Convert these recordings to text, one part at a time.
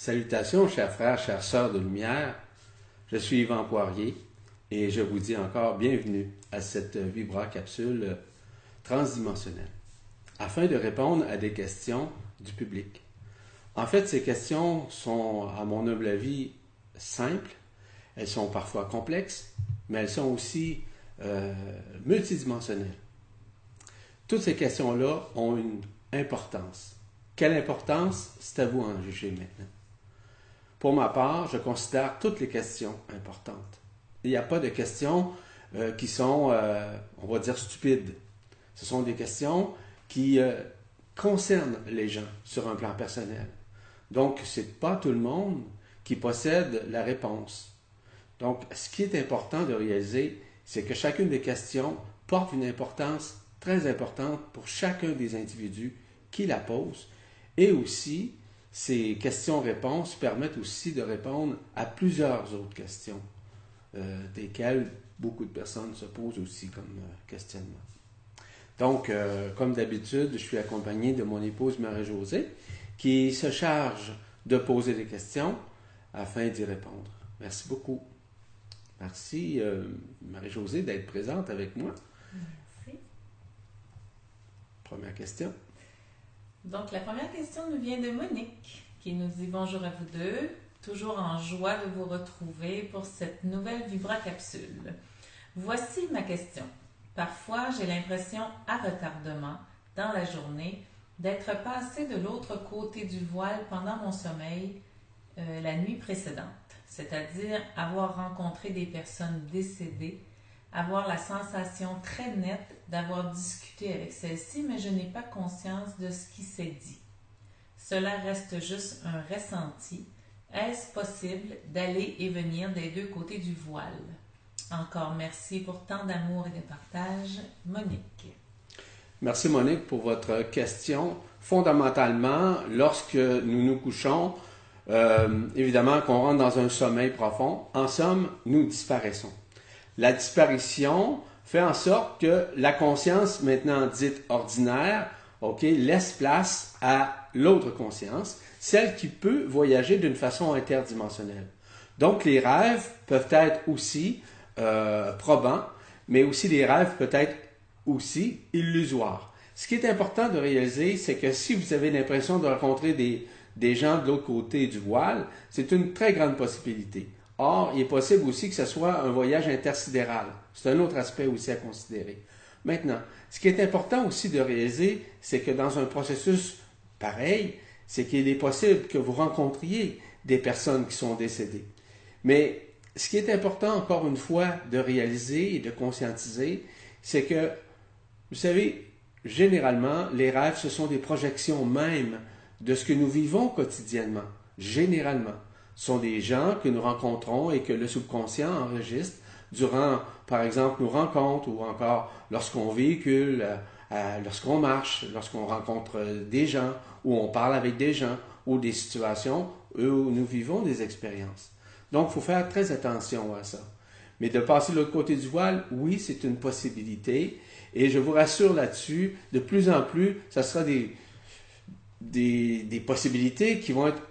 Salutations, chers frères, chères sœurs de lumière. Je suis Yvan Poirier et je vous dis encore bienvenue à cette Vibra capsule transdimensionnelle afin de répondre à des questions du public. En fait, ces questions sont, à mon humble avis, simples. Elles sont parfois complexes, mais elles sont aussi euh, multidimensionnelles. Toutes ces questions-là ont une importance. Quelle importance C'est à vous en juger maintenant. Pour ma part, je considère toutes les questions importantes. Il n'y a pas de questions euh, qui sont, euh, on va dire, stupides. Ce sont des questions qui euh, concernent les gens sur un plan personnel. Donc, ce n'est pas tout le monde qui possède la réponse. Donc, ce qui est important de réaliser, c'est que chacune des questions porte une importance très importante pour chacun des individus qui la posent et aussi ces questions-réponses permettent aussi de répondre à plusieurs autres questions, euh, desquelles beaucoup de personnes se posent aussi comme euh, questionnement. Donc, euh, comme d'habitude, je suis accompagné de mon épouse Marie-Josée, qui se charge de poser des questions afin d'y répondre. Merci beaucoup. Merci, Marie-Josée, d'être présente avec moi. Merci. Première question. Donc, la première question nous vient de Monique, qui nous dit bonjour à vous deux. Toujours en joie de vous retrouver pour cette nouvelle Vibra capsule. Voici ma question. Parfois, j'ai l'impression, à retardement, dans la journée, d'être passé de l'autre côté du voile pendant mon sommeil euh, la nuit précédente, c'est-à-dire avoir rencontré des personnes décédées avoir la sensation très nette d'avoir discuté avec celle-ci, mais je n'ai pas conscience de ce qui s'est dit. Cela reste juste un ressenti. Est-ce possible d'aller et venir des deux côtés du voile? Encore merci pour tant d'amour et de partage, Monique. Merci Monique pour votre question. Fondamentalement, lorsque nous nous couchons, euh, évidemment qu'on rentre dans un sommeil profond, en somme, nous disparaissons la disparition fait en sorte que la conscience, maintenant dite ordinaire, ok, laisse place à l'autre conscience, celle qui peut voyager d'une façon interdimensionnelle. Donc les rêves peuvent être aussi euh, probants, mais aussi les rêves peuvent être aussi illusoires. Ce qui est important de réaliser, c'est que si vous avez l'impression de rencontrer des, des gens de l'autre côté du voile, c'est une très grande possibilité. Or, il est possible aussi que ce soit un voyage intersidéral. C'est un autre aspect aussi à considérer. Maintenant, ce qui est important aussi de réaliser, c'est que dans un processus pareil, c'est qu'il est possible que vous rencontriez des personnes qui sont décédées. Mais ce qui est important, encore une fois, de réaliser et de conscientiser, c'est que, vous savez, généralement, les rêves, ce sont des projections même de ce que nous vivons quotidiennement, généralement sont des gens que nous rencontrons et que le subconscient enregistre durant, par exemple, nos rencontres ou encore lorsqu'on véhicule, euh, euh, lorsqu'on marche, lorsqu'on rencontre des gens ou on parle avec des gens ou des situations où nous vivons des expériences. Donc, il faut faire très attention à ça. Mais de passer de l'autre côté du voile, oui, c'est une possibilité. Et je vous rassure là-dessus, de plus en plus, ça sera des, des, possibilités qui vont être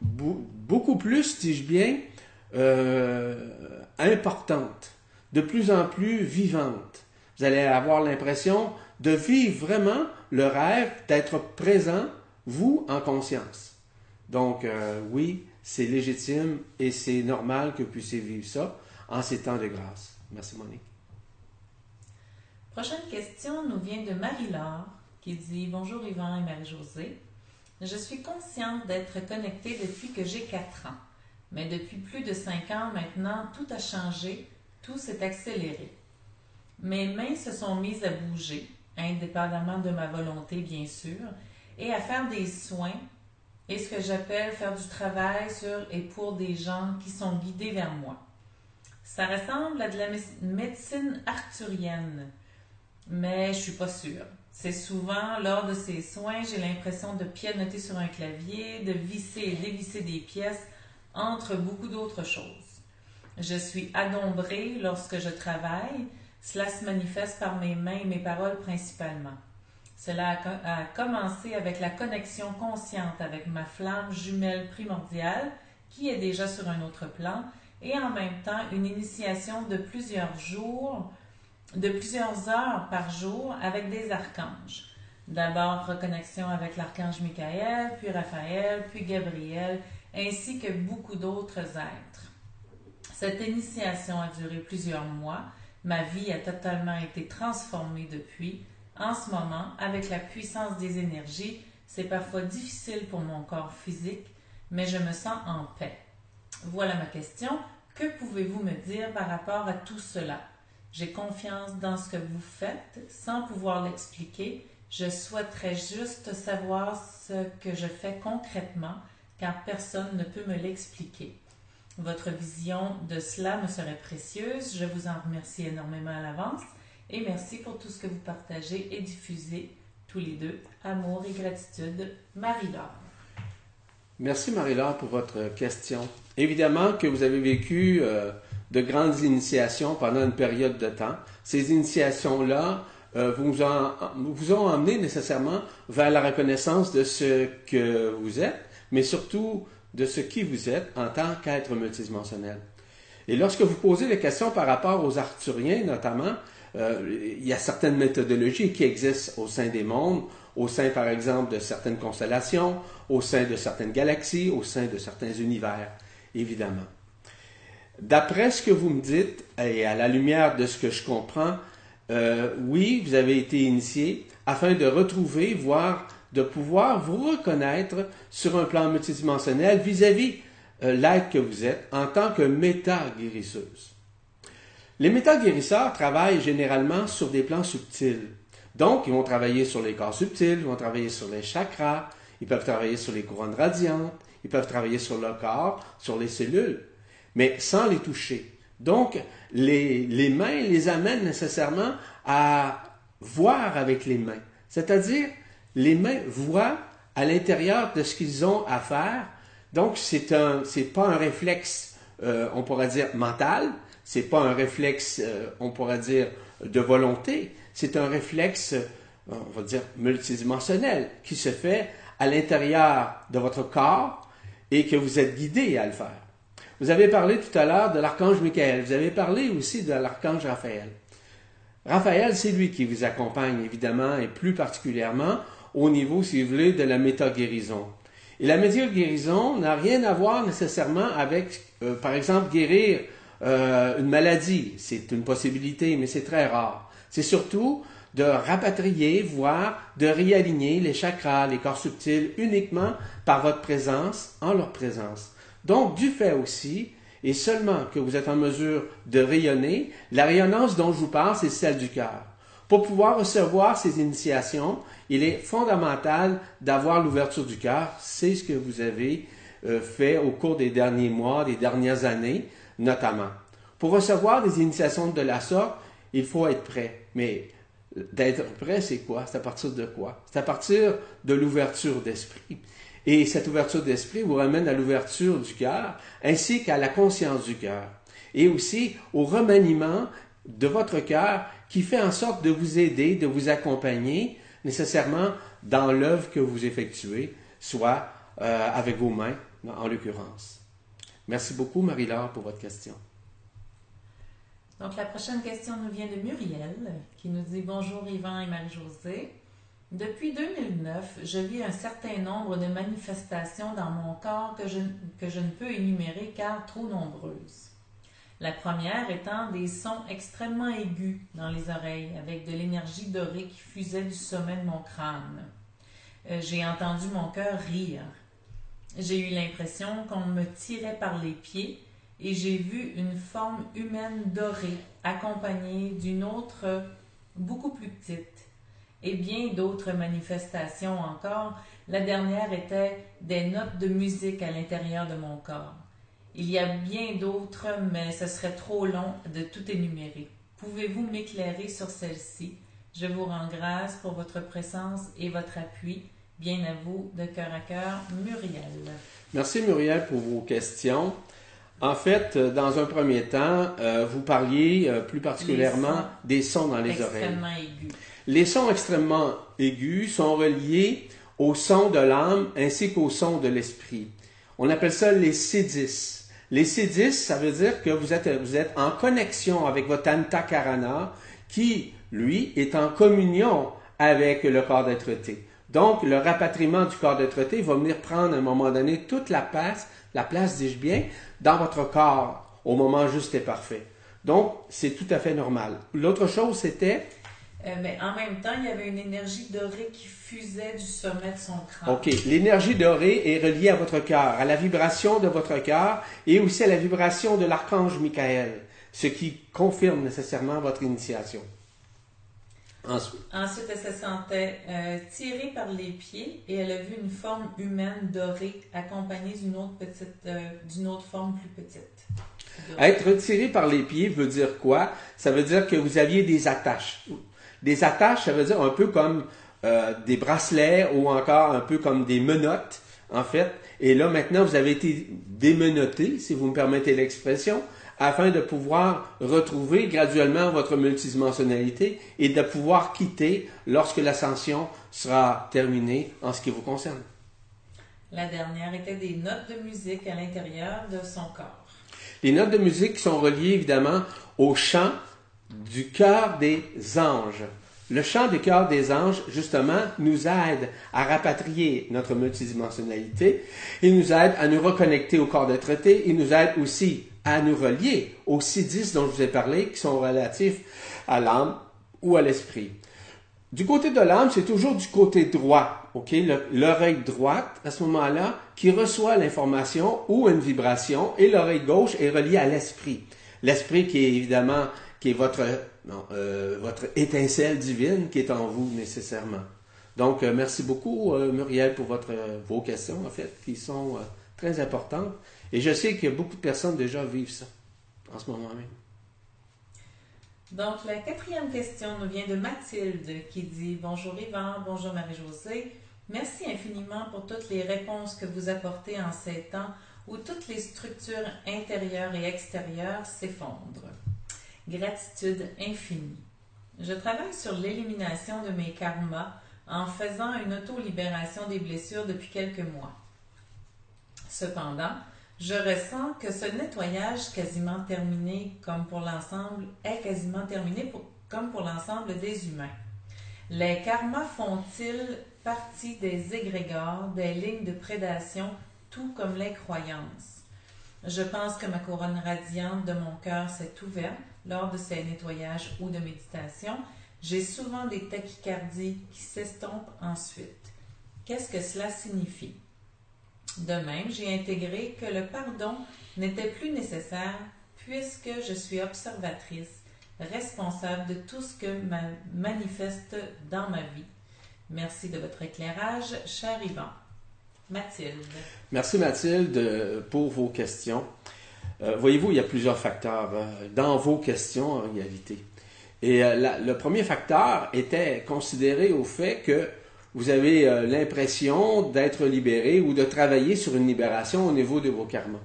beaucoup plus, dis-je bien, euh, importantes, de plus en plus vivantes. Vous allez avoir l'impression de vivre vraiment le rêve d'être présent, vous, en conscience. Donc, euh, oui, c'est légitime et c'est normal que vous puissiez vivre ça en ces temps de grâce. Merci, Monique. Prochaine question nous vient de Marie-Laure qui dit Bonjour Yvan et Marie-Josée. Je suis consciente d'être connectée depuis que j'ai 4 ans. Mais depuis plus de 5 ans maintenant, tout a changé, tout s'est accéléré. Mes mains se sont mises à bouger, indépendamment de ma volonté bien sûr, et à faire des soins et ce que j'appelle faire du travail sur et pour des gens qui sont guidés vers moi. Ça ressemble à de la médecine arthurienne, mais je suis pas sûre. C'est souvent lors de ces soins, j'ai l'impression de pianoter sur un clavier, de visser et dévisser des pièces, entre beaucoup d'autres choses. Je suis adombrée lorsque je travaille, cela se manifeste par mes mains et mes paroles principalement. Cela a, commencé avec la connexion consciente avec ma flamme jumelle primordiale, qui est déjà sur un autre plan, et en même temps une initiation de plusieurs jours, de plusieurs heures par jour avec des archanges. D'abord reconnexion avec l'archange Michael, puis Raphaël, puis Gabriel, ainsi que beaucoup d'autres êtres. Cette initiation a duré plusieurs mois. Ma vie a totalement été transformée depuis. En ce moment, avec la puissance des énergies, c'est parfois difficile pour mon corps physique, mais je me sens en paix. Voilà ma question. Que pouvez-vous me dire par rapport à tout cela? J'ai confiance dans ce que vous faites sans pouvoir l'expliquer. Je souhaiterais juste savoir ce que je fais concrètement car personne ne peut me l'expliquer. Votre vision de cela me serait précieuse. Je vous en remercie énormément à l'avance et merci pour tout ce que vous partagez et diffusez tous les deux. Amour et gratitude, Marie-Laure. Merci Marie-Laure pour votre question. Évidemment que vous avez vécu euh, de grandes initiations pendant une période de temps. Ces initiations-là euh, vous, vous ont emmené nécessairement vers la reconnaissance de ce que vous êtes, mais surtout de ce qui vous êtes en tant qu'être multidimensionnel. Et lorsque vous posez des questions par rapport aux Arthuriens notamment, euh, il y a certaines méthodologies qui existent au sein des mondes, au sein par exemple de certaines constellations, au sein de certaines galaxies, au sein de certains univers, évidemment. D'après ce que vous me dites, et à la lumière de ce que je comprends, euh, oui, vous avez été initié afin de retrouver, voire de pouvoir vous reconnaître sur un plan multidimensionnel vis-à-vis euh, l'être que vous êtes en tant que méta-guérisseuse. Les méta-guérisseurs travaillent généralement sur des plans subtils. Donc, ils vont travailler sur les corps subtils, ils vont travailler sur les chakras, ils peuvent travailler sur les couronnes radiantes, ils peuvent travailler sur le corps, sur les cellules, mais sans les toucher. Donc, les, les mains les amènent nécessairement à voir avec les mains. C'est-à-dire, les mains voient à l'intérieur de ce qu'ils ont à faire. Donc, c'est un, c'est pas un réflexe, euh, on pourrait dire mental. C'est pas un réflexe, euh, on pourrait dire de volonté. C'est un réflexe, euh, on va dire multidimensionnel, qui se fait à l'intérieur de votre corps et que vous êtes guidé à le faire. Vous avez parlé tout à l'heure de l'archange Michael. Vous avez parlé aussi de l'archange Raphaël. Raphaël, c'est lui qui vous accompagne évidemment et plus particulièrement au niveau, si vous voulez, de la méta-guérison. Et la méta-guérison n'a rien à voir nécessairement avec, euh, par exemple, guérir euh, une maladie. C'est une possibilité, mais c'est très rare. C'est surtout de rapatrier, voire de réaligner les chakras, les corps subtils, uniquement par votre présence, en leur présence. Donc, du fait aussi, et seulement que vous êtes en mesure de rayonner, la rayonnance dont je vous parle, c'est celle du cœur. Pour pouvoir recevoir ces initiations, il est fondamental d'avoir l'ouverture du cœur. C'est ce que vous avez euh, fait au cours des derniers mois, des dernières années, notamment. Pour recevoir des initiations de la sorte, il faut être prêt. Mais d'être prêt, c'est quoi? C'est à partir de quoi? C'est à partir de l'ouverture d'esprit. Et cette ouverture d'esprit vous ramène à l'ouverture du cœur, ainsi qu'à la conscience du cœur. Et aussi au remaniement de votre cœur qui fait en sorte de vous aider, de vous accompagner nécessairement dans l'œuvre que vous effectuez, soit euh, avec vos mains, en l'occurrence. Merci beaucoup, Marie-Laure, pour votre question. Donc, la prochaine question nous vient de Muriel, qui nous dit Bonjour Yvan et Marie-Josée. Depuis 2009, je vis un certain nombre de manifestations dans mon corps que je, ne peux énumérer car trop nombreuses. La première étant des sons extrêmement aigus dans les oreilles, avec de l'énergie dorée qui fusait du sommet de mon crâne. Euh, j'ai entendu mon cœur rire. J'ai eu l'impression qu'on me tirait par les pieds et j'ai vu une forme humaine dorée accompagnée d'une autre beaucoup plus petite et bien d'autres manifestations encore. La dernière était des notes de musique à l'intérieur de mon corps. Il y a bien d'autres, mais ce serait trop long de tout énumérer. Pouvez-vous m'éclairer sur celle-ci? Je vous rends grâce pour votre présence et votre appui. Bien à vous, de cœur à cœur, Muriel. Merci Muriel pour vos questions. En fait, euh, dans un premier temps, euh, vous parliez euh, plus particulièrement des sons dans les oreilles. Extrêmement aigus. Les sons extrêmement aigus sont reliés au son de l'âme ainsi qu'au son de l'esprit. On appelle ça les C10. Les C10, ça veut dire que vous êtes, vous êtes en connexion avec votre antakarana qui, lui, est en communion avec le corps d'être Donc, le rapatriement du corps d'être va venir prendre à un moment donné toute la place, la place, dis-je bien, dans votre corps au moment juste et parfait. Donc, c'est tout à fait normal. L'autre chose, c'était euh, mais en même temps, il y avait une énergie dorée qui fusait du sommet de son crâne. OK. L'énergie dorée est reliée à votre cœur, à la vibration de votre cœur et aussi à la vibration de l'archange Michael, ce qui confirme nécessairement votre initiation. Ensuite. Ensuite, elle se sentait euh, tirée par les pieds et elle a vu une forme humaine dorée accompagnée d'une autre, petite, euh, d'une autre forme plus petite. Être tiré par les pieds veut dire quoi? Ça veut dire que vous aviez des attaches. Des attaches, ça veut dire un peu comme euh, des bracelets ou encore un peu comme des menottes, en fait. Et là, maintenant, vous avez été démenotté, si vous me permettez l'expression, afin de pouvoir retrouver graduellement votre multidimensionnalité et de pouvoir quitter lorsque l'ascension sera terminée en ce qui vous concerne. La dernière était des notes de musique à l'intérieur de son corps. Les notes de musique sont reliées évidemment au chant du cœur des anges. Le chant du cœur des anges, justement, nous aide à rapatrier notre multidimensionnalité. Il nous aide à nous reconnecter au corps de traité. Il nous aide aussi à nous relier aux six dix dont je vous ai parlé, qui sont relatifs à l'âme ou à l'esprit. Du côté de l'âme, c'est toujours du côté droit, ok, l'oreille droite à ce moment-là qui reçoit l'information ou une vibration, et l'oreille gauche est reliée à l'esprit. L'esprit qui est évidemment qui est votre, euh, votre étincelle divine qui est en vous nécessairement. Donc, euh, merci beaucoup, euh, Muriel, pour votre, vos questions, en fait, qui sont très importantes. Et je sais que beaucoup de personnes déjà vivent ça en ce moment même. Donc, la quatrième question nous vient de Mathilde qui dit Bonjour Yvan, bonjour Marie-Josée. Merci infiniment pour toutes les réponses que vous apportez en ces temps où toutes les structures intérieures et extérieures s'effondrent. Gratitude infinie. Je travaille sur l'élimination de mes karmas en faisant une auto-libération des blessures depuis quelques mois. Cependant, je ressens que ce nettoyage quasiment terminé comme pour l'ensemble est quasiment terminé comme pour l'ensemble des humains. Les karmas font-ils partie des égrégores, des lignes de prédation, tout comme les croyances? Je pense que ma couronne radiante de mon cœur s'est ouverte lors de ces nettoyages ou de méditation, j'ai souvent des tachycardies qui s'estompent ensuite. Qu'est-ce que cela signifie? De même, j'ai intégré que le pardon n'était plus nécessaire puisque je suis observatrice, responsable de tout ce que manifeste dans ma vie. Merci de votre éclairage, cher Yvan. Mathilde. Merci Mathilde pour vos questions. Euh, voyez-vous, il y a plusieurs facteurs euh, dans vos questions en réalité. Et euh, le premier facteur était considéré au fait que vous avez l'impression d'être libéré ou de travailler sur une libération au niveau de vos karmas.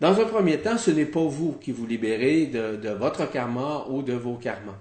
Dans un premier temps, ce n'est pas vous qui vous libérez de, votre karma ou de vos karmas.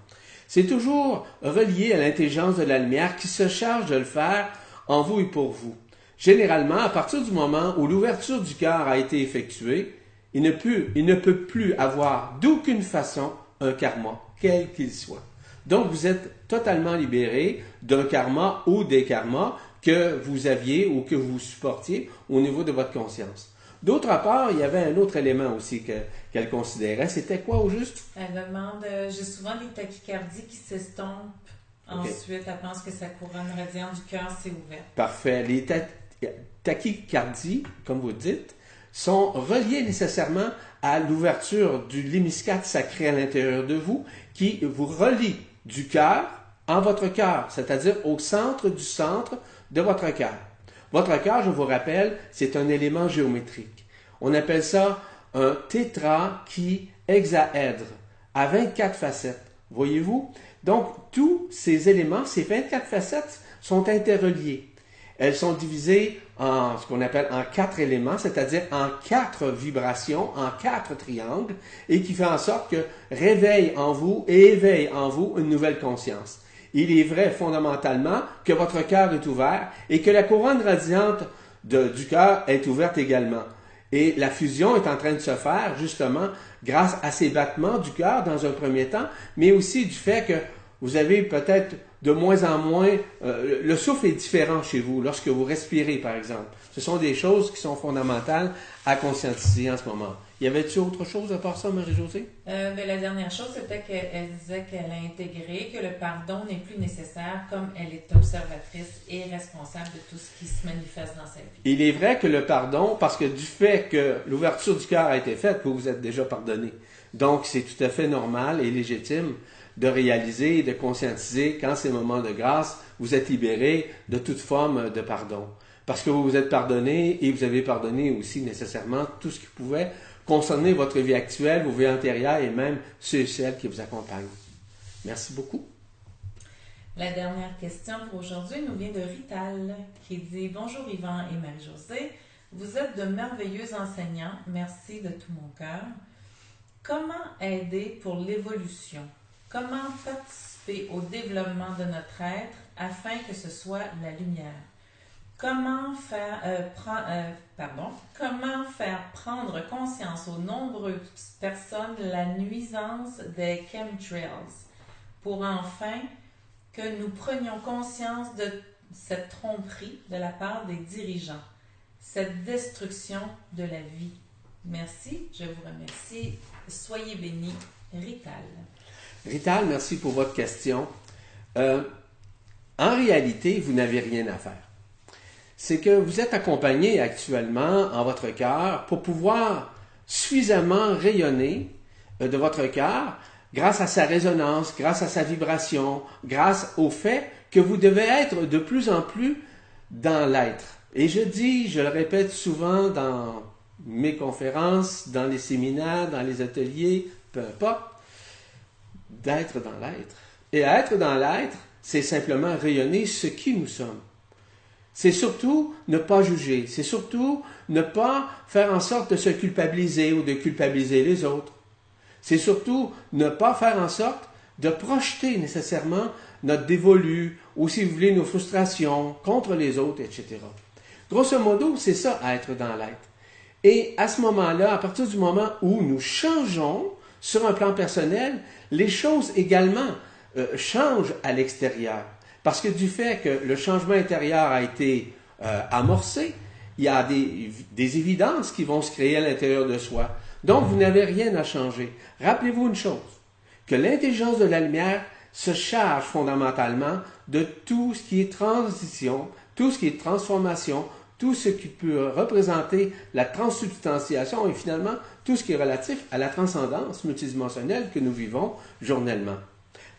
C'est toujours relié à l'intelligence de la lumière qui se charge de le faire en vous et pour vous. Généralement, à partir du moment où l'ouverture du cœur a été effectuée, il ne peut, il ne peut plus avoir d'aucune façon un karma, quel qu'il soit. Donc, vous êtes totalement libéré d'un karma ou des karmas que vous aviez ou que vous supportiez au niveau de votre conscience. D'autre part, il y avait un autre élément aussi qu'elle considérait. C'était quoi au juste? Elle demande, euh, j'ai souvent des tachycardies qui s'estompent. Ensuite, elle pense que sa couronne radiante du cœur s'est ouverte. Parfait. Les tachycardies, comme vous dites, sont reliés nécessairement à l'ouverture du l'hémiscate sacré à l'intérieur de vous qui vous relie du cœur en votre cœur, c'est-à-dire au centre du centre de votre cœur. Votre cœur, je vous rappelle, c'est un élément géométrique. On appelle ça un tétra qui hexaèdre à 24 facettes. Voyez-vous? Donc, tous ces éléments, ces 24 facettes, sont interreliés. Elles sont divisées en ce qu'on appelle en quatre éléments, c'est-à-dire en quatre vibrations, en quatre triangles, et qui fait en sorte que réveille en vous et éveille en vous une nouvelle conscience. il est vrai fondamentalement que votre cœur est ouvert et que la couronne radiante du cœur est ouverte également. Et la fusion est en train de se faire justement grâce à ces battements du cœur dans un premier temps, mais aussi du fait que vous avez peut-être de moins en moins, euh, le souffle est différent chez vous lorsque vous respirez, par exemple. Ce sont des choses qui sont fondamentales à conscientiser en ce moment. Y avait-il autre chose à part ça, Marie-Josée? Euh, ben, la dernière chose, c'était qu'elle disait qu'elle a intégré que le pardon n'est plus nécessaire comme elle est observatrice et responsable de tout ce qui se manifeste dans sa vie. Il est vrai que le pardon, parce que du fait que l'ouverture du cœur a été faite, vous vous êtes déjà pardonné. Donc, c'est tout à fait normal et légitime de réaliser et de conscientiser qu'en ces moments de grâce, vous êtes libéré de toute forme de pardon. Parce que vous vous êtes pardonné et vous avez pardonné aussi nécessairement tout ce qui pouvait concerner votre vie actuelle, vos vies antérieures et même ceux et celles qui vous accompagnent. Merci beaucoup. La dernière question pour aujourd'hui nous vient de Rital qui dit Bonjour Yvan et Marie-Josée. Vous êtes de merveilleux enseignants. Merci de tout mon cœur. Comment aider pour l'évolution Comment participer au développement de notre être afin que ce soit la lumière? Comment faire, euh, euh, pardon, comment faire prendre conscience aux nombreuses personnes la nuisance des chemtrails pour enfin que nous prenions conscience de cette tromperie de la part des dirigeants, cette destruction de la vie? Merci, je vous remercie. Soyez bénis, Rital. Rital, merci pour votre question. Euh, en réalité, vous n'avez rien à faire. C'est que vous êtes accompagné actuellement en votre cœur pour pouvoir suffisamment rayonner euh, de votre cœur grâce à sa résonance, grâce à sa vibration, grâce au fait que vous devez être de plus en plus dans l'être. Et je dis, je le répète souvent dans mes conférences, dans les séminaires, dans les ateliers, peu importe, d'être dans l'être. Et être dans l'être, c'est simplement rayonner ce qui nous sommes. C'est surtout ne pas juger, c'est surtout ne pas faire en sorte de se culpabiliser ou de culpabiliser les autres. C'est surtout ne pas faire en sorte de projeter nécessairement notre dévolu ou, si vous voulez, nos frustrations contre les autres, etc. Grosso modo, c'est ça, être dans l'être. Et à ce moment-là, à partir du moment où nous changeons sur un plan personnel, les choses également euh, changent à l'extérieur. Parce que du fait que le changement intérieur a été euh, amorcé, il y a des, des, évidences qui vont se créer à l'intérieur de soi. Donc, vous n'avez rien à changer. Rappelez-vous une chose, que l'intelligence de la lumière se charge fondamentalement de tout ce qui est transition, tout ce qui est transformation, tout ce qui peut représenter la transsubstantiation et finalement tout ce qui est relatif à la transcendance multidimensionnelle que nous vivons journellement.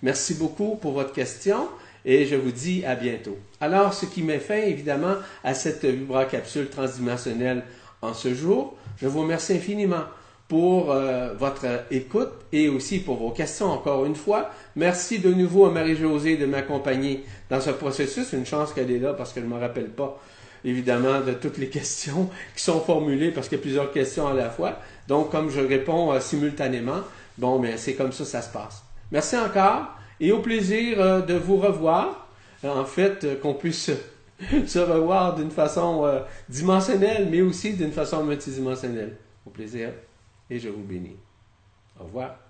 Merci beaucoup pour votre question et je vous dis à bientôt. Alors, ce qui met fin évidemment à cette vibracapsule transdimensionnelle en ce jour, je vous remercie infiniment pour euh, votre écoute et aussi pour vos questions encore une fois. Merci de nouveau à Marie-Josée de m'accompagner dans ce processus. Une chance qu'elle est là parce qu'elle ne me rappelle pas évidemment, de toutes les questions qui sont formulées parce qu'il y a plusieurs questions à la fois. Donc, comme je réponds euh, simultanément, bon, mais c'est comme ça ça se passe. Merci encore et au plaisir euh, de vous revoir. En fait, euh, qu'on puisse se revoir d'une façon dimensionnelle, mais aussi d'une façon multidimensionnelle. Au plaisir et je vous bénis. Au revoir.